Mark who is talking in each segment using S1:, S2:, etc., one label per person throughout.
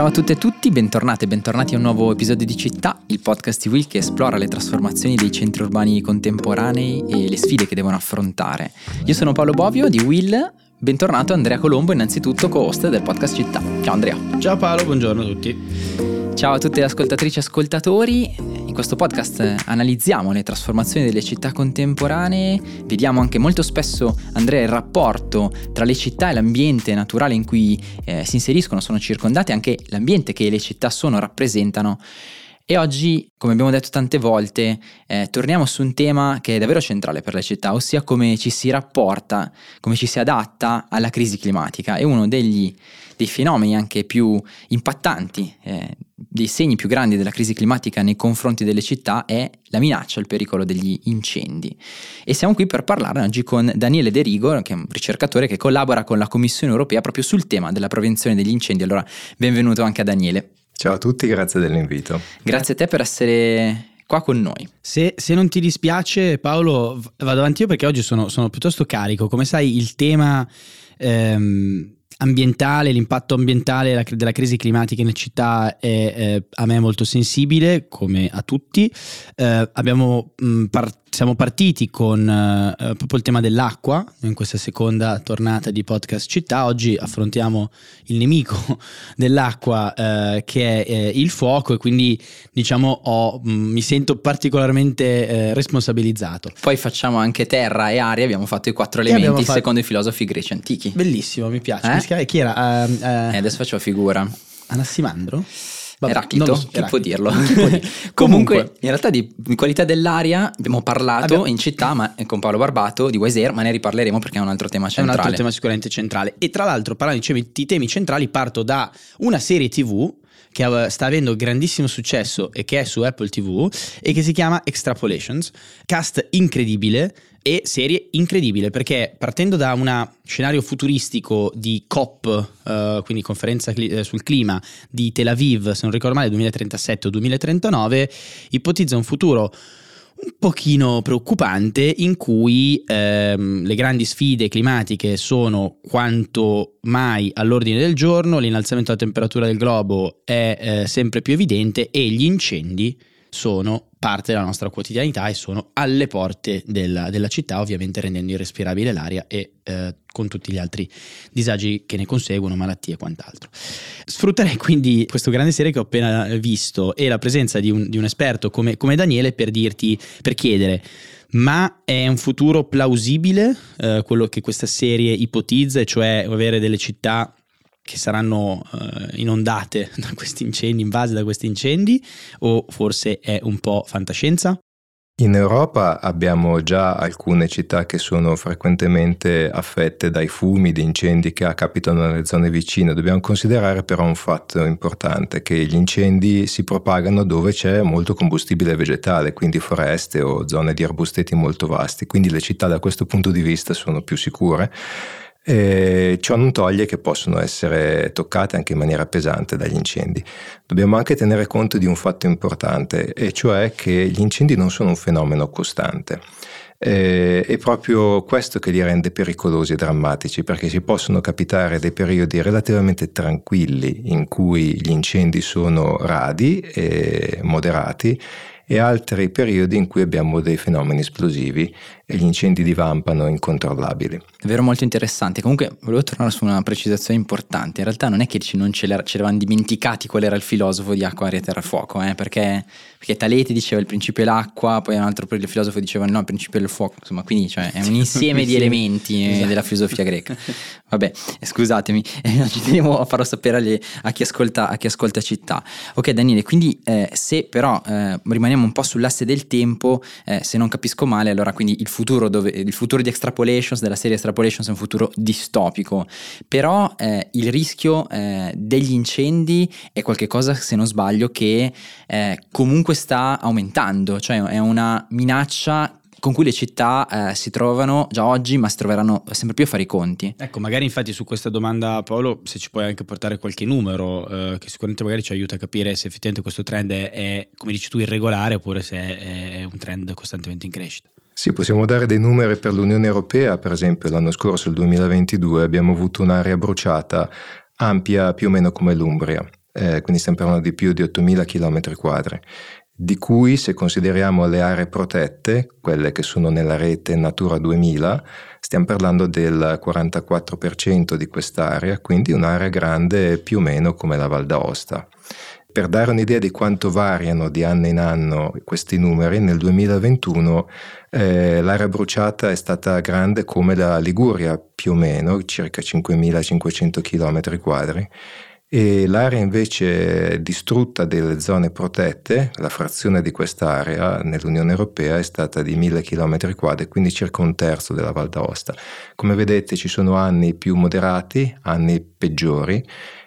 S1: Ciao a tutte e tutti, bentornati e bentornati a un nuovo episodio di Città, il podcast di Will che esplora le trasformazioni dei centri urbani contemporanei e le sfide che devono affrontare. Io sono Paolo Bovio di Will, bentornato Andrea Colombo, innanzitutto co-host del podcast Città. Ciao Andrea.
S2: Ciao Paolo, buongiorno a tutti.
S1: Ciao a tutte le ascoltatrici e ascoltatori. In questo podcast analizziamo le trasformazioni delle città contemporanee, vediamo anche molto spesso, Andrea, il rapporto tra le città e l'ambiente naturale in cui eh, si inseriscono, sono circondate, anche l'ambiente che le città sono, rappresentano. E oggi, come abbiamo detto tante volte, eh, torniamo su un tema che è davvero centrale per le città, ossia come ci si rapporta, come ci si adatta alla crisi climatica. È uno degli, dei fenomeni anche più impattanti, eh, dei segni più grandi della crisi climatica nei confronti delle città è la minaccia, il pericolo degli incendi. E siamo qui per parlarne oggi con Daniele De Rigo, che è un ricercatore che collabora con la Commissione europea proprio sul tema della prevenzione degli incendi. Allora, benvenuto anche a Daniele.
S3: Ciao a tutti, grazie dell'invito.
S1: Grazie a te per essere qua con noi.
S2: Se, se, non ti dispiace, Paolo, vado avanti io perché oggi sono, sono piuttosto carico. Come sai, il tema ehm, ambientale, l'impatto ambientale della crisi climatica in città è eh, a me molto sensibile, come a tutti. Eh, abbiamo mh, par- siamo partiti con uh, proprio il tema dell'acqua in questa seconda tornata di podcast città. Oggi affrontiamo il nemico dell'acqua uh, che è uh, il fuoco e quindi diciamo ho, mh, mi sento particolarmente responsabilizzato.
S1: Poi facciamo anche terra e aria, abbiamo fatto i quattro elementi fatto... secondo i filosofi greci antichi.
S2: Bellissimo, mi piace. Eh? Chi era?
S1: Eh, adesso faccio figura.
S2: Anassimandro?
S1: Vabbè, Eraclito, so, chi può dirlo? Comunque, Comunque, in realtà di, di, qualità dell'aria abbiamo parlato abbiamo... in città ma, con Paolo Barbato di Wise ma ne riparleremo perché è un altro tema centrale.
S2: È un altro tema sicuramente centrale. E tra l'altro, parlando di temi centrali, parto da una serie TV che sta avendo grandissimo successo e che è su Apple TV e che si chiama Extrapolations, cast incredibile e serie incredibile perché partendo da un scenario futuristico di COP, uh, quindi conferenza cli- eh, sul clima di Tel Aviv, se non ricordo male 2037 o 2039, ipotizza un futuro un pochino preoccupante in cui ehm, le grandi sfide climatiche sono quanto mai all'ordine del giorno, l'innalzamento della temperatura del globo è eh, sempre più evidente e gli incendi sono parte della nostra quotidianità e sono alle porte della, della città, ovviamente rendendo irrespirabile l'aria e eh, con tutti gli altri disagi che ne conseguono, malattie e quant'altro. Sfrutterei quindi questo grande serie che ho appena visto e la presenza di un, di un esperto come, come, Daniele per dirti, per chiedere. Ma è un futuro plausibile eh, quello che questa serie ipotizza, cioè avere delle città che saranno uh, inondate da questi incendi, invase da questi incendi, o forse è un po' fantascienza?
S3: In Europa abbiamo già alcune città che sono frequentemente affette dai fumi di incendi che capitano nelle zone vicine. Dobbiamo considerare però un fatto importante, che gli incendi si propagano dove c'è molto combustibile vegetale, quindi foreste o zone di arbusteti molto vasti. Quindi le città da questo punto di vista sono più sicure eh, ciò non toglie che possono essere toccate anche in maniera pesante dagli incendi. Dobbiamo anche tenere conto di un fatto importante, e cioè che gli incendi non sono un fenomeno costante. Eh, è proprio questo che li rende pericolosi e drammatici, perché si possono capitare dei periodi relativamente tranquilli in cui gli incendi sono radi e moderati e altri periodi in cui abbiamo dei fenomeni esplosivi e gli incendi divampano incontrollabili.
S1: Davvero molto interessante. Comunque volevo tornare su una precisazione importante. In realtà non è che non ce, l'eravamo dimenticati qual era il filosofo di acqua, aria, terra, fuoco, eh? perché, perché, Taleti diceva il principio è l'acqua, poi un altro filosofo diceva no, il principio è il fuoco. Insomma, quindi cioè, è un insieme di elementi eh, esatto. della filosofia greca. Vabbè, scusatemi, eh, ci tenevo a farlo sapere alle, a, chi ascolta, a chi ascolta città. Ok Daniele, quindi eh, se però eh, rimaniamo un po' sull'asse del tempo, eh, se non capisco male, allora quindi il futuro futuro dove il futuro di Extrapolations, della serie Extrapolations è un futuro distopico, però eh, il rischio eh, degli incendi è qualcosa, se non sbaglio, che eh, comunque sta aumentando, cioè è una minaccia con cui le città eh, si trovano già oggi, ma si troveranno sempre più a fare i conti.
S2: Ecco, magari infatti su questa domanda Paolo, se ci puoi anche portare qualche numero, eh, che sicuramente magari ci aiuta a capire se effettivamente questo trend è, come dici tu, irregolare oppure se è un trend costantemente in crescita.
S3: Sì, possiamo dare dei numeri per l'Unione Europea, per esempio l'anno scorso, il 2022, abbiamo avuto un'area bruciata ampia più o meno come l'Umbria eh, quindi stiamo parlando di più di 8.000 km quadri di cui se consideriamo le aree protette, quelle che sono nella rete Natura 2000, stiamo parlando del 44% di quest'area, quindi un'area grande più o meno come la Val d'Aosta. Per dare un'idea di quanto variano di anno in anno questi numeri, nel 2021 eh, l'area bruciata è stata grande come la Liguria più o meno, circa 5.500 km quadri, e l'area invece distrutta delle zone protette, la frazione di quest'area nell'Unione Europea è stata di 1000 km quadri, quindi circa un terzo della Val d'Aosta. Come vedete ci sono anni più moderati, anni peggiori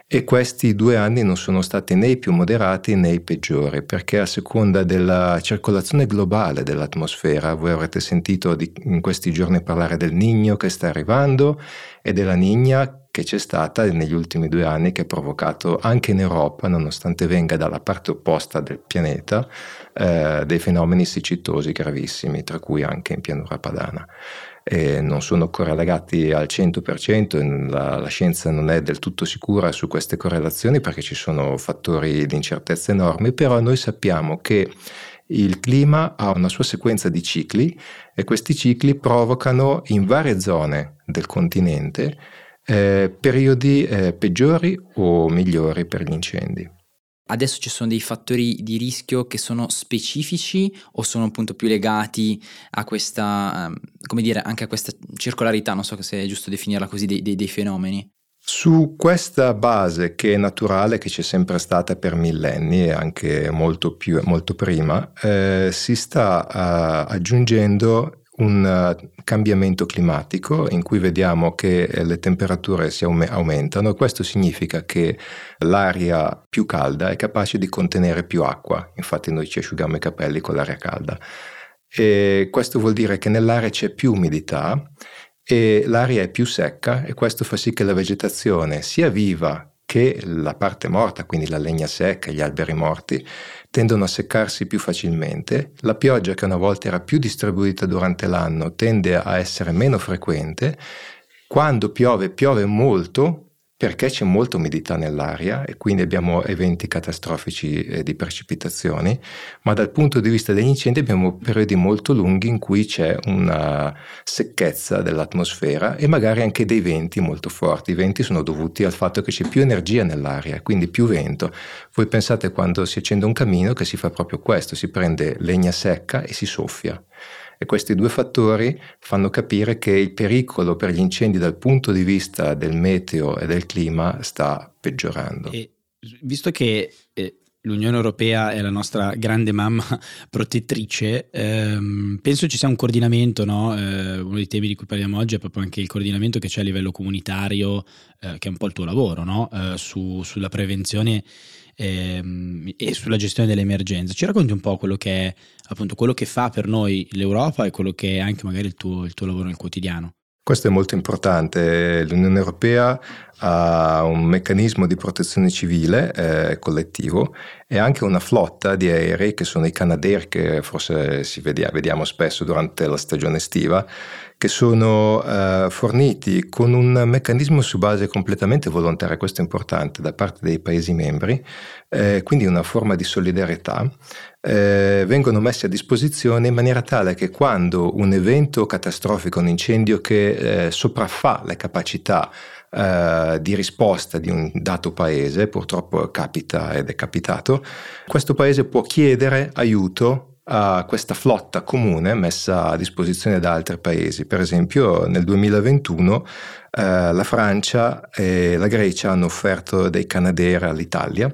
S3: e questi due anni non sono stati né i più moderati né i peggiori, perché a seconda della circolazione globale dell'atmosfera, voi avrete sentito di, in questi giorni parlare del Nigno che sta arrivando e della Nigna che c'è stata negli ultimi due anni che ha provocato anche in Europa, nonostante venga dalla parte opposta del pianeta, eh, dei fenomeni siccitosi gravissimi, tra cui anche in pianura padana. E non sono correlati al 100%, la, la scienza non è del tutto sicura su queste correlazioni perché ci sono fattori di incertezza enormi, però noi sappiamo che il clima ha una sua sequenza di cicli e questi cicli provocano in varie zone del continente eh, periodi eh, peggiori o migliori per gli incendi.
S1: Adesso ci sono dei fattori di rischio che sono specifici o sono appunto più legati a questa, ehm, come dire, anche a questa circolarità, non so se è giusto definirla così, dei, dei, dei fenomeni?
S3: Su questa base che è naturale, che c'è sempre stata per millenni e anche molto, più, molto prima, eh, si sta uh, aggiungendo un eh, cambiamento climatico in cui vediamo che eh, le temperature si aumentano questo significa che l'aria più calda è capace di contenere più acqua, infatti noi ci asciughiamo i capelli con l'aria calda. E questo vuol dire che nell'aria c'è più umidità e l'aria è più secca e questo fa sì che la vegetazione sia viva che la parte morta, quindi la legna secca, gli alberi morti, tendono a seccarsi più facilmente, la pioggia che una volta era più distribuita durante l'anno tende a essere meno frequente, quando piove piove molto perché c'è molta umidità nell'aria e quindi abbiamo eventi catastrofici eh, di precipitazioni, ma dal punto di vista degli incendi abbiamo periodi molto lunghi in cui c'è una secchezza dell'atmosfera e magari anche dei venti molto forti. I venti sono dovuti al fatto che c'è più energia nell'aria, quindi più vento. Voi pensate quando si accende un camino che si fa proprio questo, si prende legna secca e si soffia. E questi due fattori fanno capire che il pericolo per gli incendi dal punto di vista del meteo e del clima sta peggiorando.
S2: E visto che eh, l'Unione Europea è la nostra grande mamma protettrice, ehm, penso ci sia un coordinamento, no? eh, uno dei temi di cui parliamo oggi è proprio anche il coordinamento che c'è a livello comunitario, eh, che è un po' il tuo lavoro, no? Eh, su, sulla prevenzione ehm, e sulla gestione delle emergenze. Ci racconti un po' quello che è appunto quello che fa per noi l'Europa e quello che è anche magari il tuo, il tuo lavoro nel quotidiano?
S3: Questo è molto importante. L'Unione Europea ha un meccanismo di protezione civile eh, collettivo e anche una flotta di aerei che sono i Canadair che forse vede, vediamo spesso durante la stagione estiva che sono eh, forniti con un meccanismo su base completamente volontaria, questo è importante, da parte dei Paesi membri, eh, quindi una forma di solidarietà, eh, vengono messi a disposizione in maniera tale che quando un evento catastrofico, un incendio che eh, sopraffa le capacità Uh, di risposta di un dato paese, purtroppo capita ed è capitato, questo paese può chiedere aiuto a questa flotta comune messa a disposizione da altri paesi. Per esempio nel 2021 eh, la Francia e la Grecia hanno offerto dei Canadair all'Italia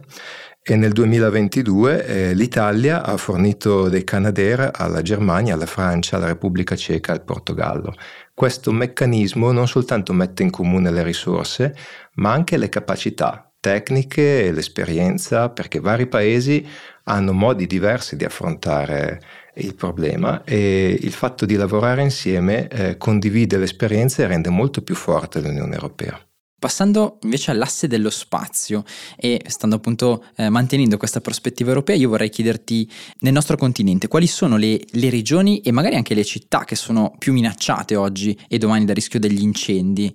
S3: e nel 2022 eh, l'Italia ha fornito dei Canadair alla Germania, alla Francia, alla Repubblica Ceca e al Portogallo. Questo meccanismo non soltanto mette in comune le risorse, ma anche le capacità tecniche e l'esperienza, perché vari paesi hanno modi diversi di affrontare il problema e il fatto di lavorare insieme eh, condivide l'esperienza e rende molto più forte l'Unione Europea.
S1: Passando invece all'asse dello spazio e stando appunto eh, mantenendo questa prospettiva europea, io vorrei chiederti nel nostro continente quali sono le, le, regioni e magari anche le città che sono più minacciate oggi e domani dal rischio degli incendi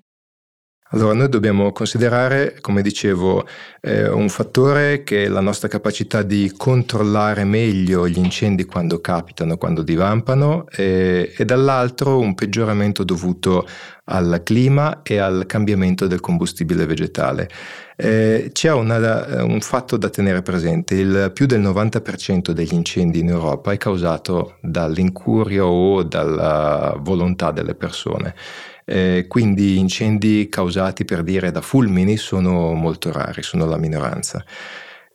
S3: Allora, noi dobbiamo considerare, come dicevo, eh, un fattore che è la nostra capacità di controllare meglio gli incendi quando capitano, quando divampano, e, e dall'altro un peggioramento dovuto al clima e al cambiamento del combustibile vegetale. Eh, c'è una, un fatto da tenere presente, il più del 90% degli incendi in Europa è causato dall'incuria o dalla volontà delle persone. Eh, quindi incendi causati per dire da fulmini sono molto rari, sono la minoranza.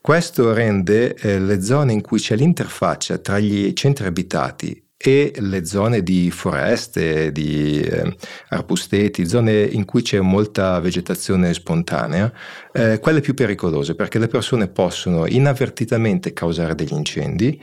S3: Questo rende eh, le zone in cui c'è l'interfaccia tra gli centri abitati e le zone di foreste, di eh, arbusteti, zone in cui c'è molta vegetazione spontanea, eh, quelle più pericolose perché le persone possono inavvertitamente causare degli incendi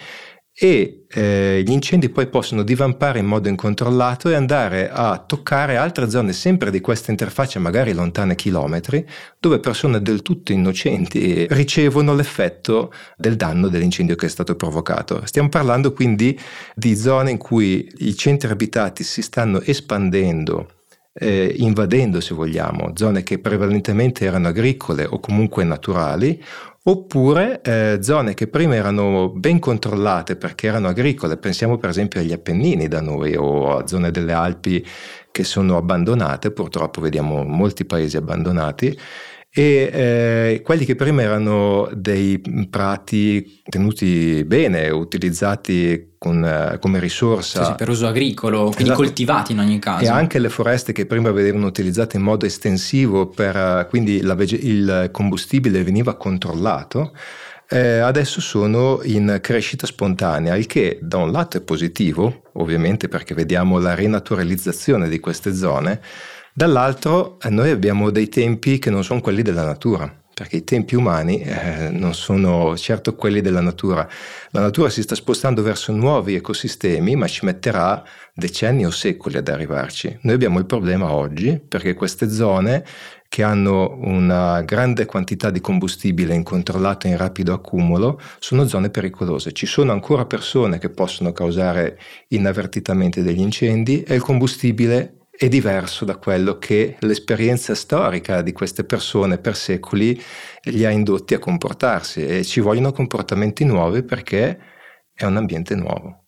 S3: e eh, gli incendi poi possono divampare in modo incontrollato e andare a toccare altre zone sempre di questa interfaccia, magari lontane chilometri, dove persone del tutto innocenti ricevono l'effetto del danno dell'incendio che è stato provocato. Stiamo parlando quindi di zone in cui i centri abitati si stanno espandendo eh, invadendo, se vogliamo, zone che prevalentemente erano agricole o comunque naturali, oppure eh, zone che prima erano ben controllate perché erano agricole, pensiamo per esempio agli Appennini da noi o a zone delle Alpi che sono abbandonate, purtroppo vediamo molti paesi abbandonati, e eh, quelli che prima erano dei prati tenuti bene, utilizzati con, eh, come risorsa.
S1: Sì, sì, per uso agricolo, quindi esatto. coltivati in ogni caso.
S3: E anche le foreste che prima venivano utilizzate in modo estensivo, per, eh, quindi vege- il combustibile veniva controllato. Eh, adesso sono in crescita spontanea, il che da un lato è positivo, ovviamente perché vediamo la rinaturalizzazione di queste zone, Dall'altro eh, noi abbiamo dei tempi che non sono quelli della natura, perché i tempi umani eh, non sono certo quelli della natura. La natura si sta spostando verso nuovi ecosistemi, ma ci metterà decenni o secoli ad arrivarci. Noi abbiamo il problema oggi perché queste zone che hanno una grande quantità di combustibile incontrollato in rapido accumulo sono zone pericolose. Ci sono ancora persone che possono causare inavvertitamente degli incendi e il combustibile è diverso da quello che l'esperienza storica di queste persone per secoli li ha indotti a comportarsi e ci vogliono comportamenti nuovi perché è un ambiente nuovo.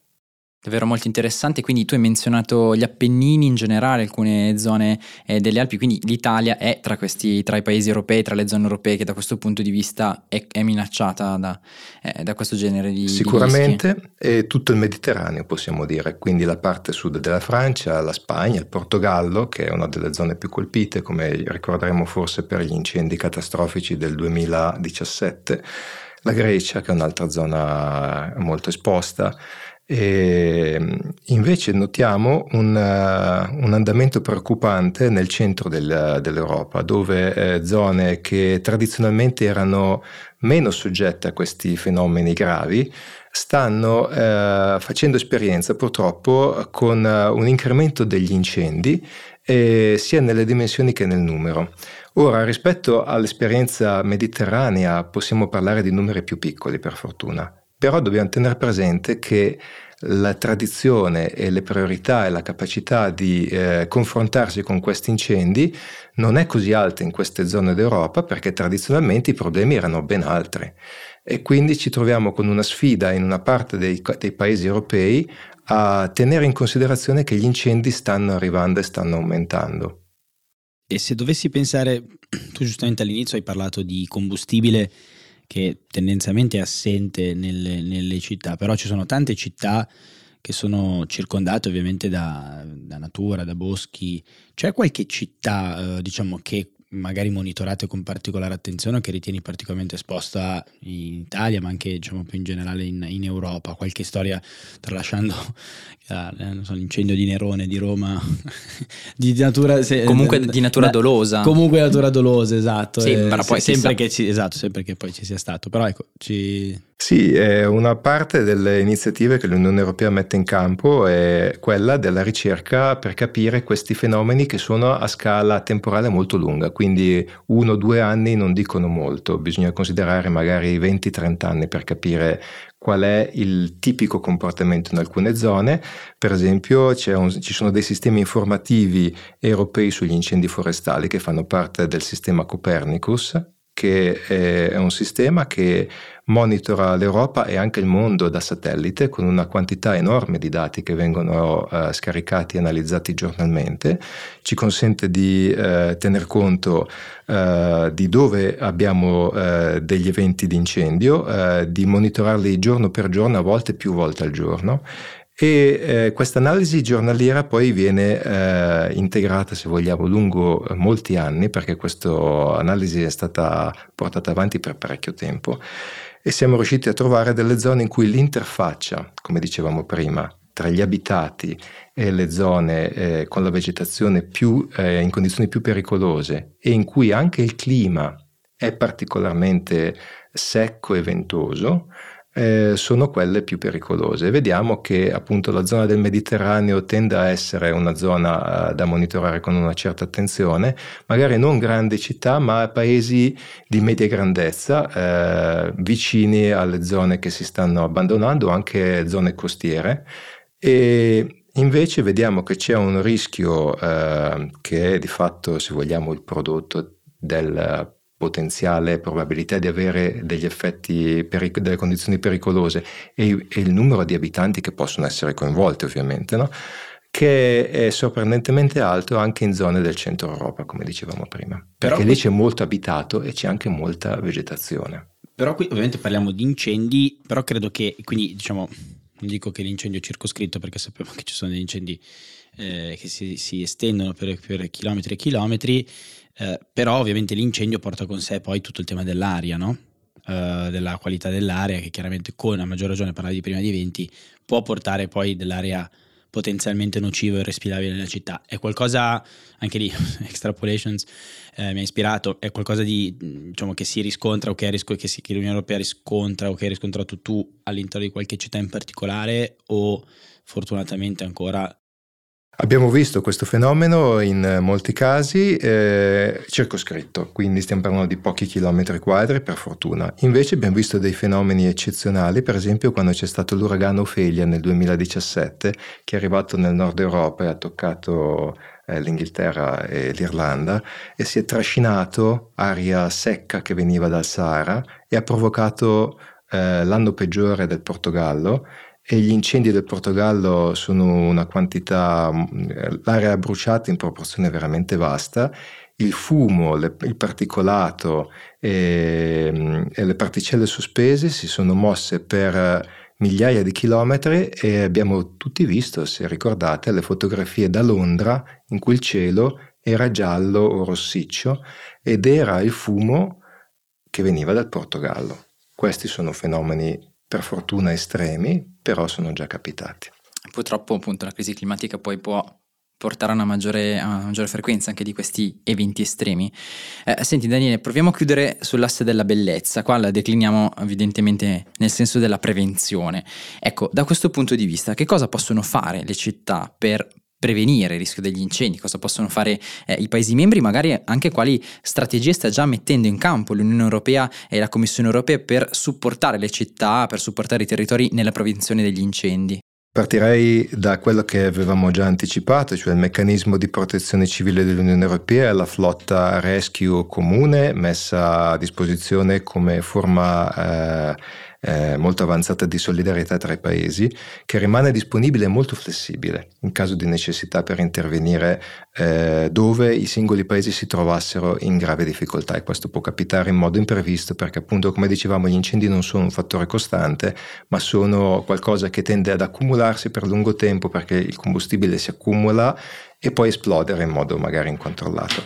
S1: Davvero molto interessante, quindi tu hai menzionato gli Appennini in generale, alcune zone eh, delle Alpi, quindi l'Italia è tra, questi, tra i paesi europei, tra le zone europee che da questo punto di vista è, è minacciata da, eh, da, questo genere di
S3: Sicuramente di tutto il Mediterraneo possiamo dire, quindi la parte sud della Francia, la Spagna, il Portogallo che è una delle zone più colpite come ricorderemo forse per gli incendi catastrofici del 2017, la Grecia che è un'altra zona molto esposta e invece notiamo un, uh, un, andamento preoccupante nel centro del, dell'Europa, dove eh, zone che tradizionalmente erano meno soggette a questi fenomeni gravi stanno eh, facendo esperienza purtroppo con uh, un incremento degli incendi eh, sia nelle dimensioni che nel numero. Ora, rispetto all'esperienza mediterranea possiamo parlare di numeri più piccoli per fortuna, però dobbiamo tenere presente che la tradizione e le priorità e la capacità di eh, confrontarsi con questi incendi non è così alta in queste zone d'Europa perché tradizionalmente i problemi erano ben altri e quindi ci troviamo con una sfida in una parte dei, dei paesi europei a tenere in considerazione che gli incendi stanno arrivando e stanno aumentando.
S2: E se dovessi pensare, tu giustamente all'inizio hai parlato di combustibile che tendenzialmente è assente nelle, nelle città, però ci sono tante città che sono circondate ovviamente da, da natura, da boschi. C'è qualche città, eh, diciamo, che magari monitorate con particolare attenzione che ritieni particolarmente esposta in Italia ma anche diciamo più in generale in, in Europa. Qualche storia tralasciando eh, so, l'incendio di Nerone di Roma
S1: di natura se, comunque eh, di natura dolosa.
S2: comunque natura dolosa esatto.
S1: Sembra eh, poi
S2: sempre che, ci, esatto, sempre che poi ci sia stato. Però ecco ci
S3: sì, una parte delle iniziative che l'Unione Europea mette in campo è quella della ricerca per capire questi fenomeni che sono a scala temporale molto lunga, quindi uno o due anni non dicono molto, bisogna considerare magari 20-30 anni per capire qual è il tipico comportamento in alcune zone. Per esempio un, ci sono dei sistemi informativi europei sugli incendi forestali che fanno parte del sistema Copernicus, che è un sistema che monitora l'Europa e anche il mondo da satellite con una quantità enorme di dati che vengono uh, scaricati e analizzati giornalmente, ci consente di uh, tener conto uh, di dove abbiamo degli eventi di incendio, di monitorarli giorno per giorno, a volte più volte al giorno e eh, questa analisi giornaliera poi viene eh, integrata, se vogliamo, lungo molti anni, perché questa analisi è stata portata avanti per parecchio tempo. E siamo riusciti a trovare delle zone in cui l'interfaccia, come dicevamo prima, tra gli abitati e le zone eh, con la vegetazione più, eh, in condizioni più pericolose e in cui anche il clima è particolarmente secco e ventoso, eh, sono quelle più pericolose. Vediamo che appunto la zona del Mediterraneo tende a essere una zona uh, da monitorare con una certa attenzione, magari non grandi città, ma paesi di media grandezza, eh, vicini alle zone che si stanno abbandonando, anche zone costiere. E invece vediamo che c'è un rischio eh, che è di fatto, se vogliamo, il prodotto del potenziale probabilità di avere degli effetti, peric- delle condizioni pericolose e, e, il numero di abitanti che possono essere coinvolti ovviamente, no? che è sorprendentemente alto anche in zone del centro Europa, come dicevamo prima, perché Però... lì c'è molto abitato e c'è anche molta vegetazione.
S2: Però qui ovviamente parliamo di incendi, però credo che, quindi diciamo, non dico che l'incendio è circoscritto perché sappiamo che ci sono degli incendi eh, che si, si estendono per, per chilometri e chilometri, eh, però ovviamente l'incendio porta con sé poi tutto il tema dell'aria, no? eh, della qualità dell'aria, che chiaramente con a maggior ragione parlavi prima di eventi, può portare poi dell'aria potenzialmente nociva e irrespirabile nella città. È qualcosa, anche lì, Extrapolations eh, mi ha ispirato, è qualcosa di, diciamo, che si riscontra o che, risco- che, si, che l'Unione Europea riscontra o che hai riscontrato tu all'interno di qualche città in particolare o fortunatamente ancora
S3: Abbiamo visto questo fenomeno in molti casi eh, circoscritto, quindi stiamo parlando di pochi chilometri quadri per fortuna. Invece abbiamo visto dei fenomeni eccezionali, per esempio quando c'è stato l'uragano Ophelia nel 2017, che è arrivato nel nord Europa e ha toccato eh, l'Inghilterra e l'Irlanda e si è trascinato aria secca che veniva dal Sahara e ha provocato eh, l'anno peggiore del Portogallo e gli incendi del Portogallo sono una quantità, l'area bruciata in proporzione veramente vasta, il fumo, le, il particolato e, e, le particelle sospese si sono mosse per migliaia di chilometri e abbiamo tutti visto, se ricordate, le fotografie da Londra in cui il cielo era giallo o rossiccio ed era il fumo che veniva dal Portogallo. Questi sono fenomeni per fortuna estremi, però sono già capitati.
S1: Purtroppo appunto la crisi climatica poi può portare a una maggiore, a una maggiore frequenza anche di questi eventi estremi. Eh, senti Daniele, proviamo a chiudere sull'asse della bellezza, qua la decliniamo evidentemente nel senso della prevenzione. Ecco, da questo punto di vista, che cosa possono fare le città per prevenire il rischio degli incendi, cosa possono fare eh, i Paesi membri, magari anche quali strategie sta già mettendo in campo l'Unione Europea e la Commissione Europea per supportare le città, per supportare i territori nella prevenzione degli incendi.
S3: Partirei da quello che avevamo già anticipato, cioè il meccanismo di protezione civile dell'Unione Europea la flotta rescue comune messa a disposizione come forma eh, eh, molto avanzata di solidarietà tra i paesi, che rimane disponibile e molto flessibile in caso di necessità per intervenire eh, dove i singoli paesi si trovassero in grave difficoltà e questo può capitare in modo imprevisto perché appunto come dicevamo gli incendi non sono un fattore costante ma sono qualcosa che tende ad accumularsi per lungo tempo perché il combustibile si accumula e poi esplodere in modo magari incontrollato.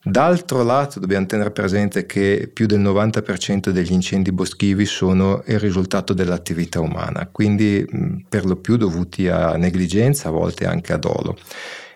S3: D'altro lato dobbiamo tenere presente che più del 90% degli incendi boschivi sono il risultato dell'attività umana, quindi per lo più dovuti a negligenza, a volte anche a dolo.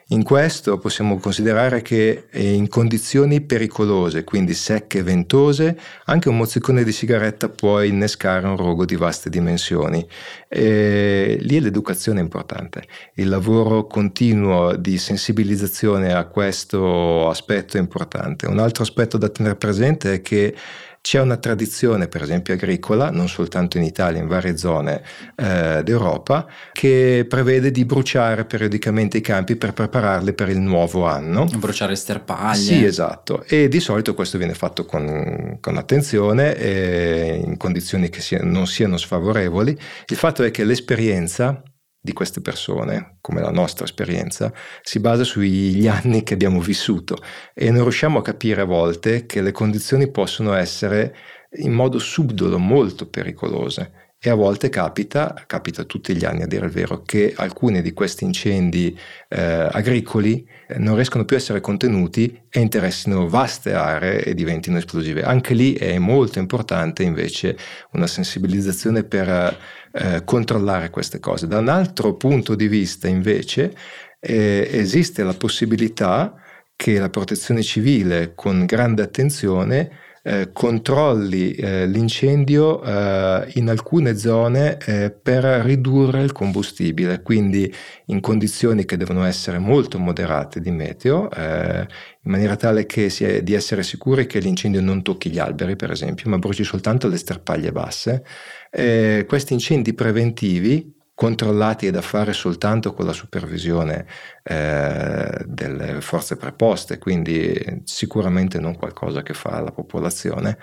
S3: In questo possiamo considerare che in condizioni pericolose, quindi secche e ventose, anche un mozzicone di sigaretta può innescare un rogo di vaste dimensioni. E lì l'educazione è importante. Il lavoro continuo di sensibilizzazione a questo aspetto è importante. Un altro aspetto da tenere presente è che c'è una tradizione, per esempio agricola, non soltanto in Italia, in varie zone eh, d'Europa, che prevede di bruciare periodicamente i campi per prepararli per il nuovo anno.
S1: Bruciare sterpaglie.
S3: Sì, esatto. E di solito questo viene fatto con, con attenzione e in condizioni che sia, non siano sfavorevoli. Il fatto è che l'esperienza di queste persone, come la nostra esperienza, si basa sugli anni che abbiamo vissuto e non riusciamo a capire a volte che le condizioni possono essere in modo subdolo molto pericolose e a volte capita, capita tutti gli anni a dire il vero, che alcuni di questi incendi eh, agricoli eh, non riescono più a essere contenuti e interessino vaste aree e diventino esplosive. Anche lì è molto importante invece una sensibilizzazione per eh, controllare queste cose. Da un altro punto di vista invece eh, esiste la possibilità che la protezione civile con grande attenzione eh, controlli eh, l'incendio eh, in alcune zone eh, per ridurre il combustibile, quindi in condizioni che devono essere molto moderate di meteo, in maniera tale è, di essere sicuri che l'incendio non tocchi gli alberi, per esempio, ma bruci soltanto le sterpaglie basse. Questi incendi preventivi controllati e da fare soltanto con la supervisione eh, delle forze preposte, quindi sicuramente non qualcosa che fa la popolazione.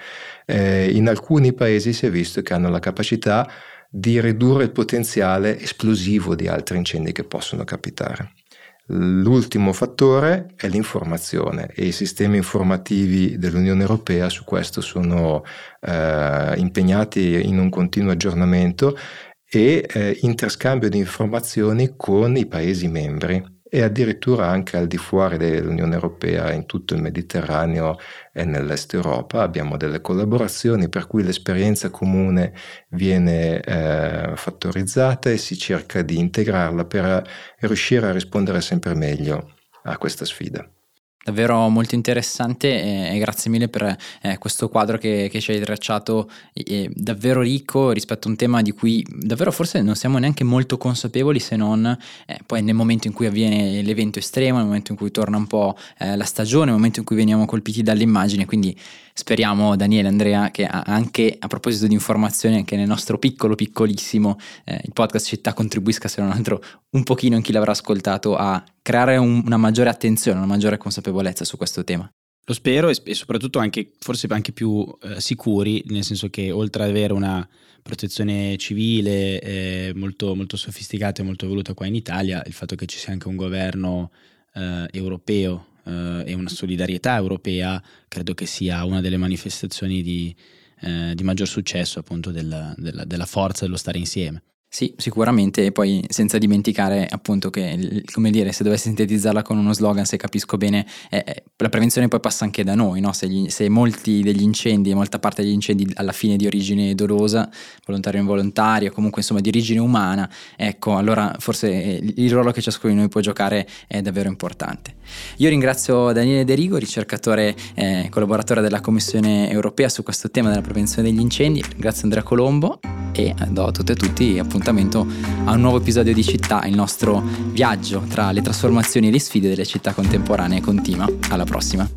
S3: Eh, in alcuni paesi si è visto che hanno la capacità di ridurre il potenziale esplosivo di altri incendi che possono capitare. L'ultimo fattore è l'informazione e i sistemi informativi dell'Unione Europea su questo sono eh, impegnati in un continuo aggiornamento e eh, interscambio di informazioni con i Paesi membri e addirittura anche al di fuori dell'Unione Europea, in tutto il Mediterraneo e nell'Est Europa, abbiamo delle collaborazioni per cui l'esperienza comune viene eh, fattorizzata e si cerca di integrarla per riuscire a rispondere sempre meglio a questa sfida
S1: davvero molto interessante e, grazie mille per eh, questo quadro che, che, ci hai tracciato, è davvero ricco rispetto a un tema di cui davvero forse non siamo neanche molto consapevoli se non eh, poi nel momento in cui avviene l'evento estremo, nel momento in cui torna un po' eh, la stagione, nel momento in cui veniamo colpiti dalle immagini, quindi speriamo Daniele, Andrea, che anche a proposito di informazioni, anche nel nostro piccolo, piccolissimo, eh, il podcast Città contribuisca se non altro un pochino in chi l'avrà ascoltato a creare un, una maggiore attenzione, una maggiore consapevolezza su questo tema.
S2: Lo spero e, soprattutto anche, forse anche più eh, sicuri, nel senso che oltre ad avere una protezione civile eh, molto, molto sofisticata e molto evoluta qua in Italia, il fatto che ci sia anche un governo eh, europeo eh, e una solidarietà europea credo che sia una delle manifestazioni di, eh, di maggior successo appunto del, del, della forza dello stare insieme.
S1: Sì, sicuramente, e poi senza dimenticare appunto che, come dire, se dovessi sintetizzarla con uno slogan, se capisco bene, eh, la prevenzione poi passa anche da noi, no? se, gli, se, molti degli incendi, molta parte degli incendi alla fine di origine dolosa, volontario o involontario, comunque insomma di origine umana, ecco, allora forse eh, il ruolo che ciascuno di noi può giocare è davvero importante. Io ringrazio Daniele Derigo, ricercatore e eh, collaboratore della Commissione europea su questo tema della prevenzione degli incendi, ringrazio Andrea Colombo e do a tutte e tutti appunto appuntamento a un nuovo episodio di Città, il nostro viaggio tra le trasformazioni e le sfide delle città contemporanee continua. Alla prossima!